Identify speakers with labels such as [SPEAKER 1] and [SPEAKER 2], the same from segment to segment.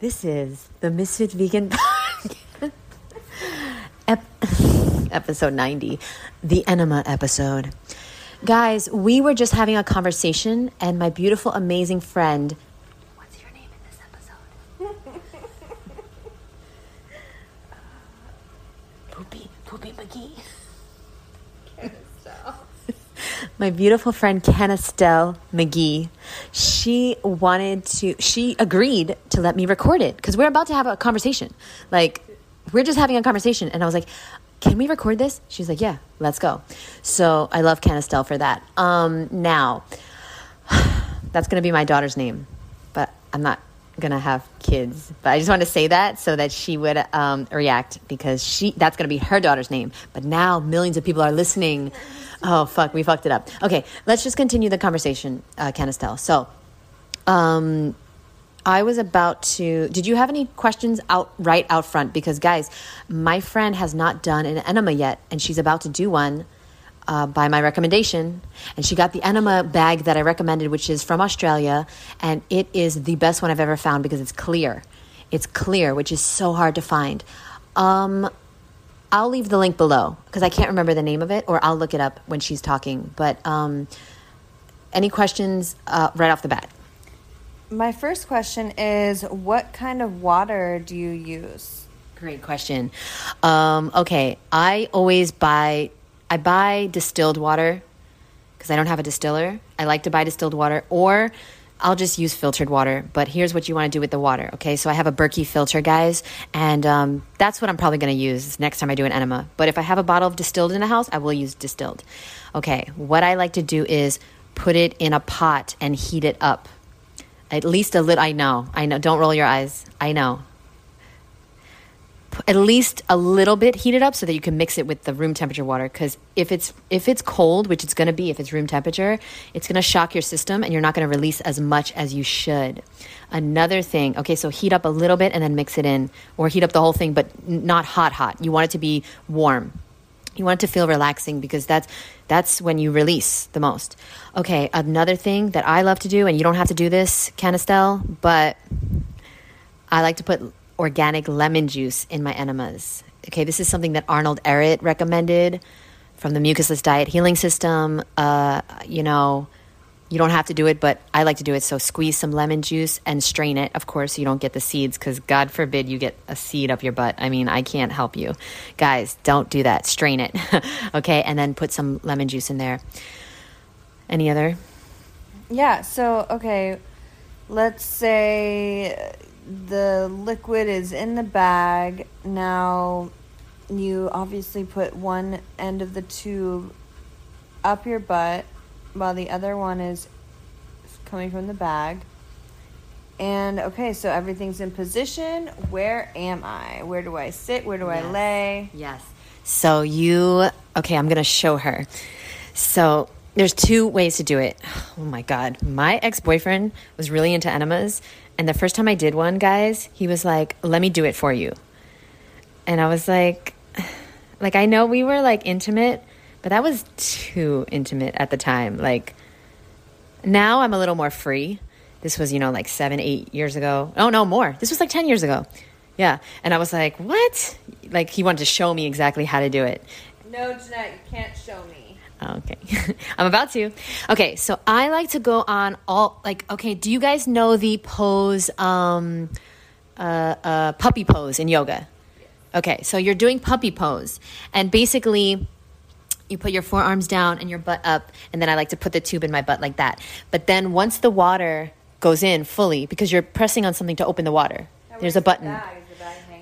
[SPEAKER 1] This is the Misfit Vegan Ep- episode 90, the enema episode. Guys, we were just having a conversation, and my beautiful, amazing friend. What's your name in this episode? Poopy, Poopy McGee. My beautiful friend Canestelle McGee, she wanted to, she agreed to let me record it because we're about to have a conversation. Like, we're just having a conversation. And I was like, can we record this? She's like, yeah, let's go. So I love Canestelle for that. Um, now, that's going to be my daughter's name, but I'm not to have kids. But I just wanted to say that so that she would um, react because she that's to be her daughter's name. But now millions of people are listening. Oh, fuck, we fucked it up. Okay, let's just continue the conversation, uh, Canestelle. So, um, I was about to. Did you have any questions out right out front? Because guys, my friend has not done an enema yet, and she's about to do one uh, by my recommendation. And she got the enema bag that I recommended, which is from Australia, and it is the best one I've ever found because it's clear. It's clear, which is so hard to find. Um, I'll leave the link below because I can't remember the name of it, or I'll look it up when she's talking. But um, any questions uh, right off the bat?
[SPEAKER 2] My first question is what kind of water do you use?
[SPEAKER 1] Great question. Um, okay, I always buy I buy distilled water because I don't have a distiller. I like to buy distilled water or I'll just use filtered water. But here's what you want to do with the water. Okay, so I have a Berkey filter, guys, and um, that's what I'm probably going to use next time I do an enema. But if I have a bottle of distilled in the house, I will use distilled. Okay, what I like to do is put it in a pot and heat it up at least a little. I know. I know. Don't roll your eyes. I know. At least a little bit heated up so that you can mix it with the room temperature water. Because if it's if it's cold, which it's going to be if it's room temperature, it's going to shock your system and you're not going to release as much as you should. Another thing. Okay, so heat up a little bit and then mix it in, or heat up the whole thing, but not hot hot. You want it to be warm. You want it to feel relaxing because that's that's when you release the most. Okay, another thing that I love to do, and you don't have to do this, Canestelle, but I like to put organic lemon juice in my enemas. Okay, this is something that Arnold Ehret recommended from the Mucusless Diet Healing System. Uh, you know, you don't have to do it, but I like to do it. So squeeze some lemon juice and strain it. Of course, you don't get the seeds because God forbid you get a seed up your butt. I mean, I can't help you. Guys, don't do that. Strain it. okay, and then put some lemon juice in there. Any other?
[SPEAKER 2] Yeah, so, okay, let's say the liquid is in the bag. Now, you obviously put one end of the tube up your butt while the other one is coming from the bag. And okay, so everything's in position. Where am I? Where do I sit? Where do
[SPEAKER 1] Yes.
[SPEAKER 2] I lay?
[SPEAKER 1] Yes. So you, okay, I'm going to show her. So there's two ways to do it. Oh my God. My ex boyfriend was really into enemas. And the first time I did one, guys, he was like, let me do it for you. And I was like, like, I know we were like intimate, but that was too intimate at the time. Like, now I'm a little more free. This was, you know, like seven, eight years ago. Oh, no, more. This was like 10 years ago. Yeah. And I was like, what? Like, he wanted to show me exactly how to do it.
[SPEAKER 2] No, Jeanette, you can't show me.
[SPEAKER 1] Okay. I'm about to. Okay, so I like to go on all like okay, do you guys know the pose um uh uh puppy pose in yoga? Okay, so you're doing puppy pose and basically you put your forearms down and your butt up and then I like to put the tube in my butt like that. But then once the water goes in fully because you're pressing on something to open the water. There's a button.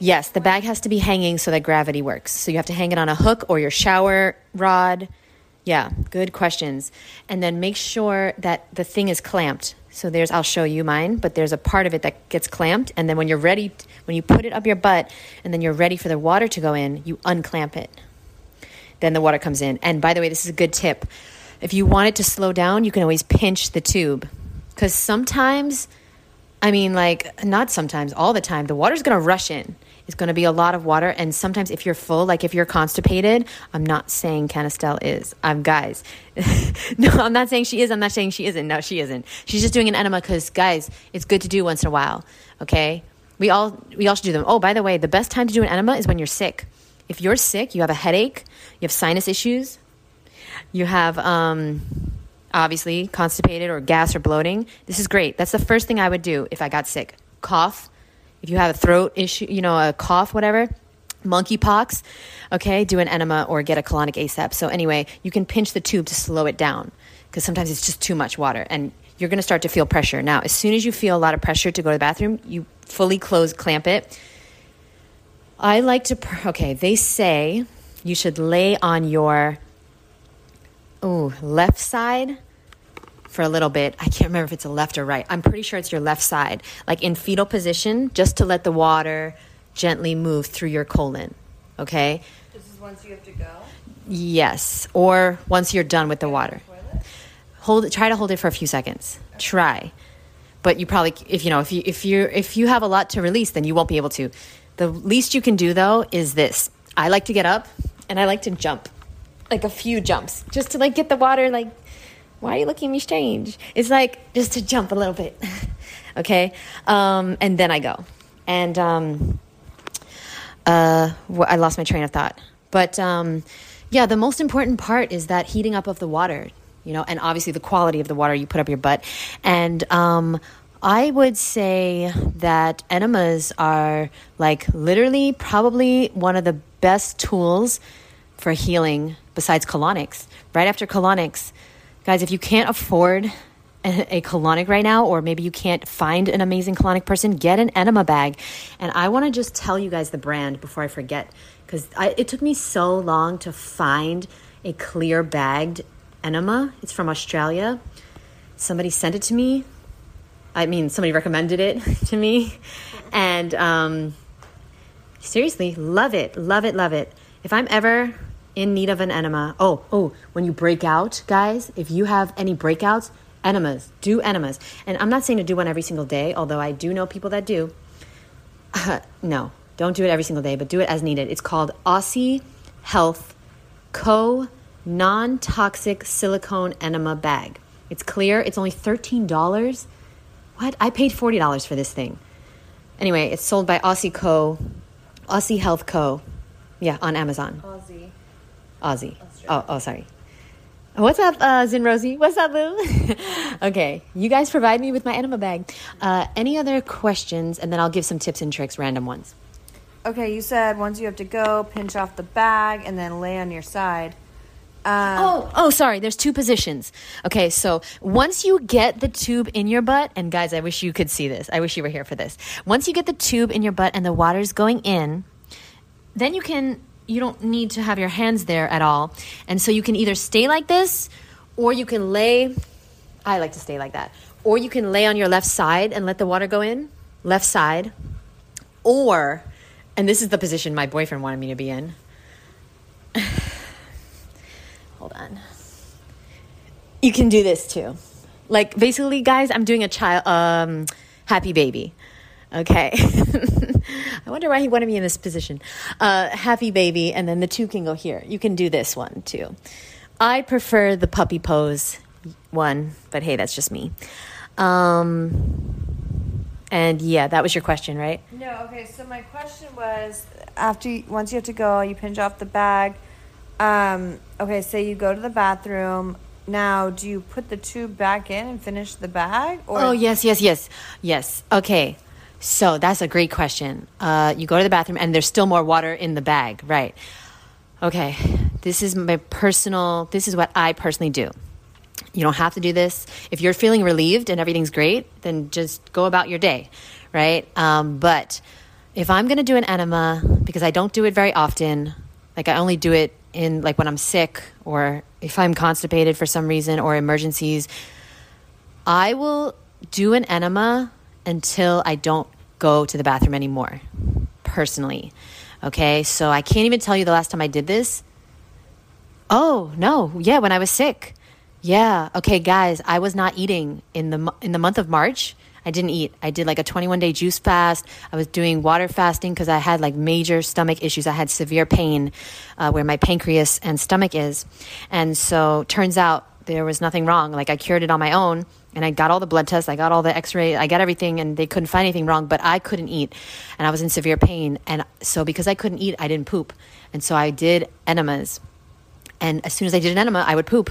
[SPEAKER 1] Yes, the bag has to be hanging so that gravity works. So you have to hang it on a hook or your shower rod. Yeah, good questions. And then make sure that the thing is clamped. So there's, I'll show you mine, but there's a part of it that gets clamped. And then when you're ready, when you put it up your butt and then you're ready for the water to go in, you unclamp it. Then the water comes in. And by the way, this is a good tip. If you want it to slow down, you can always pinch the tube. Because sometimes, I mean, like, not sometimes, all the time, the water's to rush in. It's going to be a lot of water. And sometimes, if you're full, like if you're constipated, I'm not saying Canestelle is. I'm guys. no, I'm not saying she is. I'm not saying she isn't. No, she isn't. She's just doing an enema because, guys, it's good to do once in a while. Okay? We all we all should do them. Oh, by the way, the best time to do an enema is when you're sick. If you're sick, you have a headache, you have sinus issues, you have um, obviously constipated or gas or bloating. This is great. That's the first thing I would do if I got sick. Cough. If you have a throat issue, you know, a cough, whatever, monkeypox, okay, do an enema or get a colonic ASAP. So anyway, you can pinch the tube to slow it down because sometimes it's just too much water and you're going to start to feel pressure. Now, as soon as you feel a lot of pressure to go to the bathroom, you fully close, clamp it. I like to, okay, they say you should lay on your oh, left side for a little bit. I can't remember if it's a left or right. I'm pretty sure it's your left side, like in fetal position, just to let the water gently move through your colon. Okay?
[SPEAKER 2] This is once you have to go?
[SPEAKER 1] Yes, or once you're done with the water hold it, try to hold it for a few seconds. Try. But you probably if you know if you if you if you have a lot to release then you won't be able to. The least you can do though is this. I like to get up and I like to jump. Like a few jumps just to like get the water like why are you looking at me strange? It's like just to jump a little bit. okay? Um, and then I go. And um, uh, I lost my train of thought. But um, yeah, the most important part is that heating up of the water you know, and obviously the quality of the water you put up your butt. And um, I would say that enemas are like literally probably one of the best tools for healing besides colonics. Right after colonics, guys, if you can't afford a, colonic right now, or maybe you can't find an amazing colonic person, get an enema bag. And I want to just tell you guys the brand before I forget, because it took me so long to find a clear bagged enema. It's from Australia. Somebody sent it to me. I mean, somebody recommended it to me. And um, seriously, love it, love it, love it. If I'm ever in need of an enema, oh, oh, when you break out, guys, if you have any breakouts, enemas, do enemas. And I'm not saying to do one every single day, although I do know people that do. Uh, no, don't do it every single day, but do it as needed. It's called Aussie Health Co non toxic silicone enema bag. It's clear, it's only $13. What? I paid $40 for this thing. Anyway, it's sold by Aussie Co. Aussie Health Co. Yeah, on Amazon.
[SPEAKER 2] Aussie.
[SPEAKER 1] Aussie. Oh, oh, sorry. What's up, uh, Zin Rosie? What's up, Boo? okay, you guys provide me with my enema bag. Uh, any other questions? And then I'll give some tips and tricks, random ones.
[SPEAKER 2] Okay, you said once you have to go, pinch off the bag and then lay on your side.
[SPEAKER 1] Um, oh, oh, sorry. There's two positions. Okay, so once you get the tube in your butt, and guys, I wish you could see this. I wish you were here for this. Once you get the tube in your butt and the water's going in, then you can. You don't need to have your hands there at all, and so you can either stay like this, or you can lay. I like to stay like that, or you can lay on your left side and let the water go in, left side, or, and this is the position my boyfriend wanted me to be in. Hold on. You can do this too. Like basically, guys, I'm doing a child um happy baby. Okay. I wonder why he wanted me in this position. Uh, happy baby, and then the two can go here. You can do this one too. I prefer the puppy pose one, but hey, that's just me. Um, and yeah, that was your question, right?
[SPEAKER 2] No, okay. So my question was, after you, once you have to go, you pinch off the bag. Um, okay, say you go to the bathroom. Now, do you put the tube back in and finish the bag?
[SPEAKER 1] Or oh, yes, yes, yes. Yes. Okay. So that's a great question. Uh, you go to the bathroom and there's still more water in the bag, right? Okay. This is my personal, this is what I personally do. You don't have to do this. If you're feeling relieved and everything's great, then just go about your day, right? Um, but if I'm going to do an enema, because I don't do it very often, like I only do it in like when I'm sick or if I'm constipated for some reason or emergencies, I will do an enema until I don't go to the bathroom anymore, personally. Okay, so I can't even tell you the last time I did this. Oh, no. Yeah, when I was sick. Yeah. Okay, guys, I was not eating in the in the month of March. I didn't eat. I did like a 21 day juice fast. I was doing water fasting because I had like major stomach issues. I had severe pain uh, where my pancreas and stomach is. And so turns out there was nothing wrong. Like I cured it on my own and I got all the blood tests, I got all the x-ray, I got everything and they couldn't find anything wrong, but I couldn't eat and I was in severe pain and so because I couldn't eat, I didn't poop. And so I did enemas. And as soon as I did an enema, I would poop.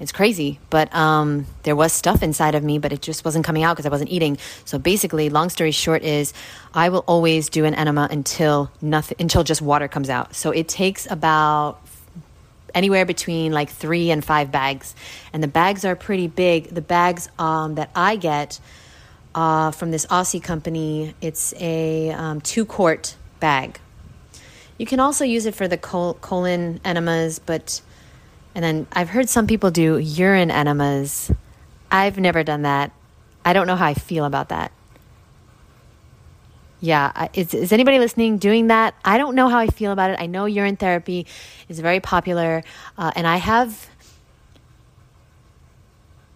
[SPEAKER 1] It's crazy, but um, there was stuff inside of me, but it just wasn't coming out because I wasn't eating. So basically, long story short is, I will always do an enema until nothing, until just water comes out. So it takes about anywhere between like three and five bags, and the bags are pretty big. The bags um, that I get uh, from this Aussie company, it's a um, two quart bag. You can also use it for the col- colon enemas, but and then I've heard some people do urine enemas. I've never done that. I don't know how I feel about that. Yeah, is, is anybody listening doing that? I don't know how I feel about it. I know urine therapy is very popular, uh, and I have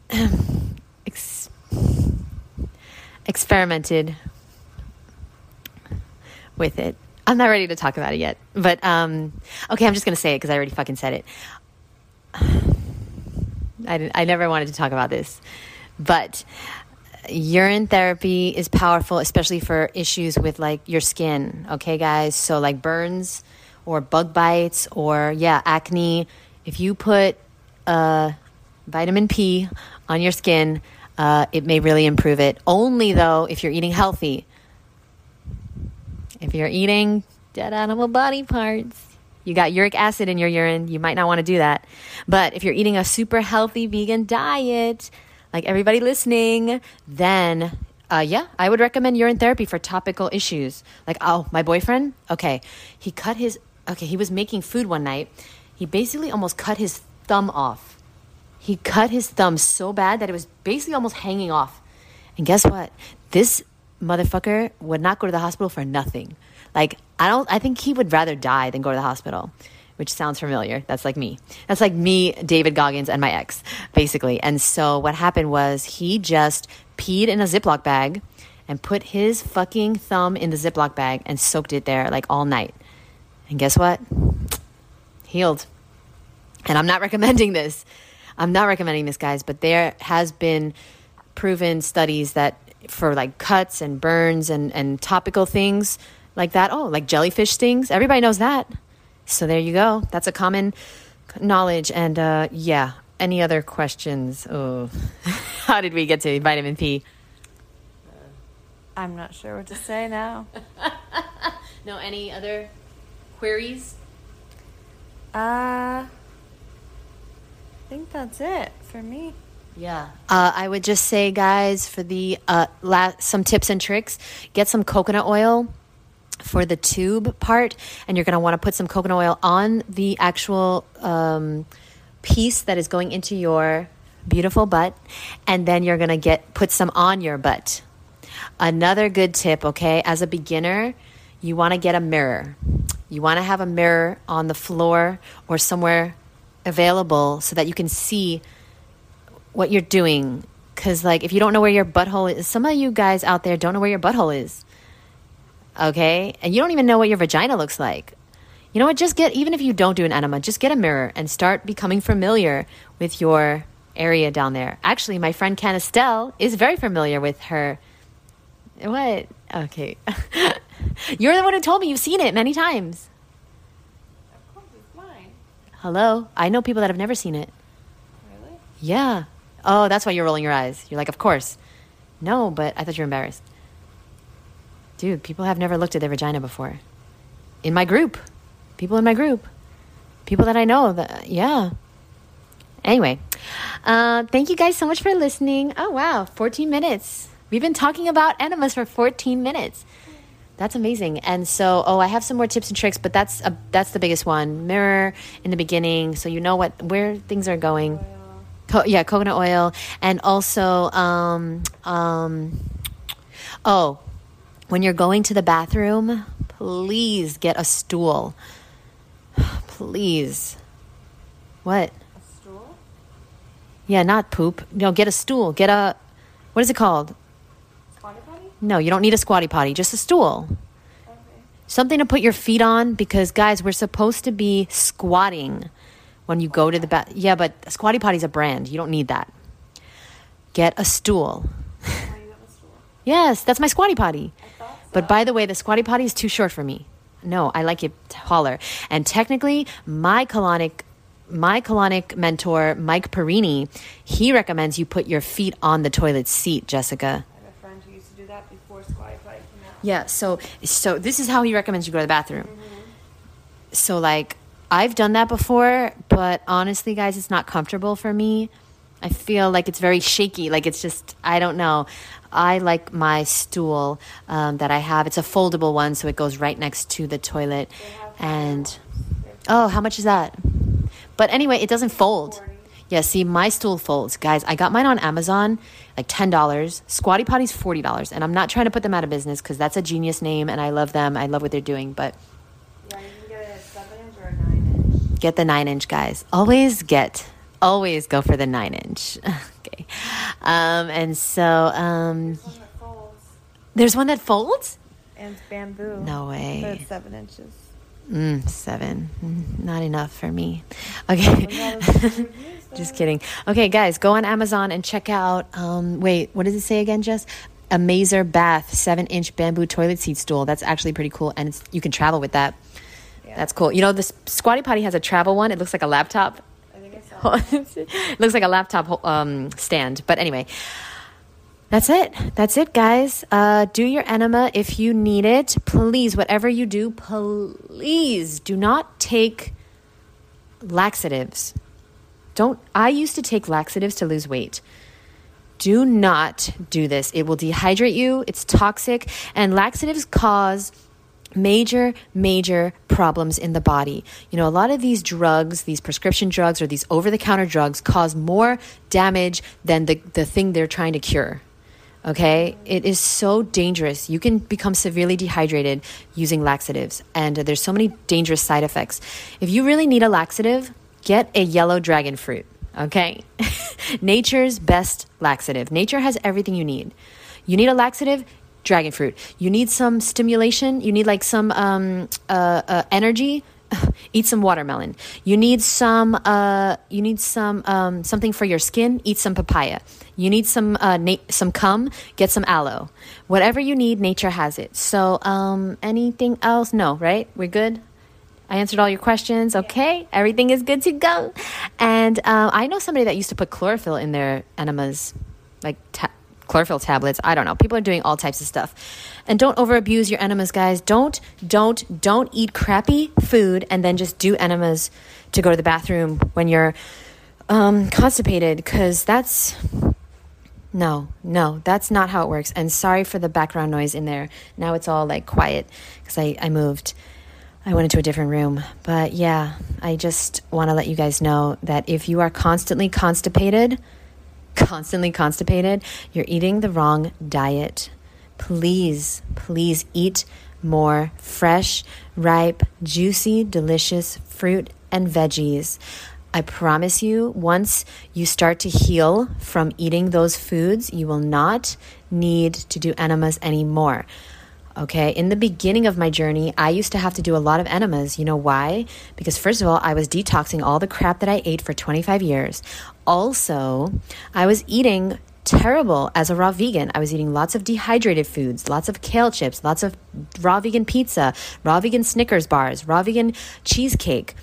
[SPEAKER 1] ex- experimented with it. I'm not ready to talk about it yet, but um, okay, I'm just gonna say it because I already fucking said it. I, I never wanted to talk about this, but urine therapy is powerful, especially for issues with like your skin. Okay, guys. So, like burns or bug bites or, yeah, acne. If you put uh, vitamin P on your skin, uh, it may really improve it. Only though if you're eating healthy. If you're eating dead animal body parts, you got uric acid in your urine, you might not want to do that. But if you're eating a super healthy vegan diet, like everybody listening, then uh, yeah, I would recommend urine therapy for topical issues. Like, oh, my boyfriend, okay, he cut his, okay, he was making food one night. He basically almost cut his thumb off. He cut his thumb so bad that it was basically almost hanging off. And guess what? This motherfucker would not go to the hospital for nothing. Like, I don't, I think he would rather die than go to the hospital, which sounds familiar. That's like me. That's like me, David Goggins, and my ex, basically. And so what happened was he just peed in a Ziploc bag and put his fucking thumb in the Ziploc bag and soaked it there like all night. And guess what? Healed. And I'm not recommending this. I'm not recommending this, guys, but there has been proven studies that for like cuts and burns and, and topical things, like that. Oh, like jellyfish stings. Everybody knows that. So there you go. That's a common knowledge. And uh, yeah, any other questions? Oh, how did we get to vitamin P?
[SPEAKER 2] I'm not sure what to say now.
[SPEAKER 1] no, any other queries?
[SPEAKER 2] Uh, I think that's it for me.
[SPEAKER 1] Yeah. Uh, I would just say, guys, for the uh, la- some tips and tricks, get some coconut oil for the tube part, and you're going to want to put some coconut oil on the actual um, piece that is going into your beautiful butt, and then you're going to get put some on your butt. Another good tip, okay, as a beginner, you want to get a mirror. You want to have a mirror on the floor or somewhere available so that you can see what you're doing. Because, like, if you don't know where your butthole is, some of you guys out there don't know where your butthole is okay? And you don't even know what your vagina looks like. You know what? Just get, even if you don't do an enema, just get a mirror and start becoming familiar with your area down there. Actually, my friend Canestelle is very familiar with her. What? Okay. You're the one who told me you've seen it many times.
[SPEAKER 2] Of course, it's mine.
[SPEAKER 1] Hello? I know people that have never seen it.
[SPEAKER 2] Really?
[SPEAKER 1] Yeah. Oh, that's why you're rolling your eyes. You're like, of course. No, but I thought you were embarrassed. Dude, people have never looked at their vagina before. In my group. People in my group. People that I know. That, yeah. Anyway, uh, thank you guys so much for listening. Oh, wow. 14 minutes. We've been talking about enemas for 14 minutes. That's amazing. And so, oh, I have some more tips and tricks, but that's a, that's the biggest one. Mirror in the beginning, so you know what where things are going. Co- yeah, coconut oil, and also, um, um, oh, when you're going to the bathroom, please get a stool. Please. What?
[SPEAKER 2] A stool?
[SPEAKER 1] Yeah, not poop. No, get a stool. Get a what is it called?
[SPEAKER 2] Squatty potty?
[SPEAKER 1] No, you don't need a squatty potty, just a stool.
[SPEAKER 2] Okay.
[SPEAKER 1] Something to put your feet on because guys, we're supposed to be squatting when you go to the bath. Yeah, but Squatty Potty's a brand. You don't need that. Get a stool. Oh, yes, that's my Squatty Potty. But by the way, the Squatty Potty is too short for me. No, I like it taller. And technically, my colonic my colonic mentor, Mike Perini, he recommends you put your feet on the toilet seat, Jessica.
[SPEAKER 2] I have a friend who used to do that before Squatty Potty came out.
[SPEAKER 1] Yeah, so so this is how he recommends you go to the bathroom. Mm-hmm. So like I've done that before, but honestly guys, it's not comfortable for me. I feel like it's very shaky, like it's just I don't know. I like my stool um, that I have. It's a foldable one, so it goes right next to the toilet. And oh, how much is that? But anyway, it doesn't fold. Yeah, see, my stool folds. Guys, I got mine on Amazon, like $10. Squatty Potty's $40. And I'm not trying to put them out of business because that's a genius name and I love them. I love what they're doing. But
[SPEAKER 2] Yeah, you can get a seven inch or a nine inch.
[SPEAKER 1] get the nine inch, guys. Always get, always go for the nine inch. Um, and so um,
[SPEAKER 2] One that folds
[SPEAKER 1] there's one that folds?
[SPEAKER 2] and bamboo.
[SPEAKER 1] No way.
[SPEAKER 2] But it's seven inches.
[SPEAKER 1] Mm, seven. Mm, not enough for me. Okay.
[SPEAKER 2] Well, that was reviews,
[SPEAKER 1] Just kidding. Okay, guys, go on Amazon and check out. Um, wait, what does it say again, Jess? A Mazer Bath seven inch bamboo toilet seat stool. That's actually pretty cool, and it's, you can travel with that.
[SPEAKER 2] Yeah.
[SPEAKER 1] That's cool. You know, this Squatty Potty has a travel one. It looks like a laptop. looks like a laptop um, stand. But anyway, that's it. That's it, guys. Uh, do your enema if you need it. Please, whatever you do, please do not take laxatives. Don't. I used to take laxatives to lose weight. Do not do this. It will dehydrate you. It's toxic, and laxatives cause major, major problems in the body. You know, a lot of these drugs, these prescription drugs or these over the counter drugs, cause more damage than the, the thing they're trying to cure. Okay? It is so dangerous. You can become severely dehydrated using laxatives, and there's so many dangerous side effects. If you really need a laxative, get a yellow dragon fruit. Okay? Nature's best laxative. Nature has everything you need. You need a laxative, dragon fruit. You need some stimulation. You need like some um, uh, uh, energy. Eat some watermelon. You need some. Uh, you need some um, something for your skin. Eat some papaya. You need some uh, na- some cum. Get some aloe. Whatever you need, nature has it. So, um, anything else? No, right? We're good. I answered all your questions. Okay, everything is good to go. And um, I know somebody that used to put chlorophyll in their enemas, like ta- chlorophyll tablets. I don't know. People are doing all types of stuff. And don't over abuse your enemas, guys. Don't, don't, don't eat crappy food and then just do enemas to go to the bathroom when you're um, constipated, because that's no, no, that's not how it works. And sorry for the background noise in there. Now it's all like quiet because I, I moved. I went into a different room. But yeah, I just want to let you guys know that if you are constantly constipated, constantly constipated, you're eating the wrong diet. Please, please eat more fresh, ripe, juicy, delicious fruit and veggies. I promise you, once you start to heal from eating those foods, you will not need to do enemas anymore. Okay, in the beginning of my journey, I used to have to do a lot of enemas. You know why? Because, first of all, I was detoxing all the crap that I ate for 25 years. Also, I was eating terrible as a raw vegan. I was eating lots of dehydrated foods, lots of kale chips, lots of raw vegan pizza, raw vegan Snickers bars, raw vegan cheesecake,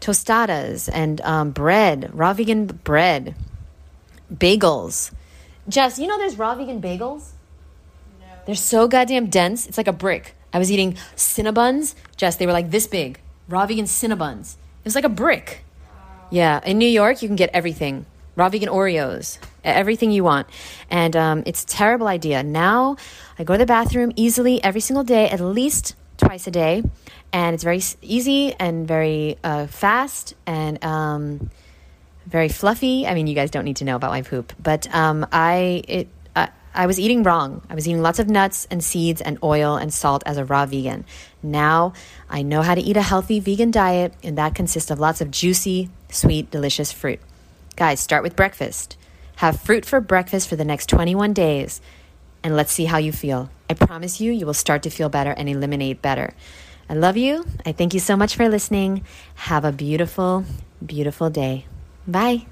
[SPEAKER 1] tostadas, and um, bread, raw vegan bread, bagels. Jess, you know there's raw vegan bagels? They're so goddamn dense. It's like a brick. I was eating Cinnabons. Jess, they were like this big. Raw vegan Cinnabons. It was like a brick. Yeah, in New York, you can get everything. Raw vegan Oreos, everything you want. And um, it's a terrible idea. Now, I go to the bathroom easily every single day, at least twice a day. And it's very easy and very uh, fast and um, very fluffy. I mean, you guys don't need to know about my poop, but um, I it I was eating wrong. I was eating lots of nuts and seeds and oil and salt as a raw vegan. Now I know how to eat a healthy vegan diet, and that consists of lots of juicy, sweet, delicious fruit. Guys, start with breakfast. Have fruit for breakfast for the next 21 days, and let's see how you feel. I promise you, you will start to feel better and eliminate better. I love you. I thank you so much for listening. Have a beautiful, beautiful day. Bye.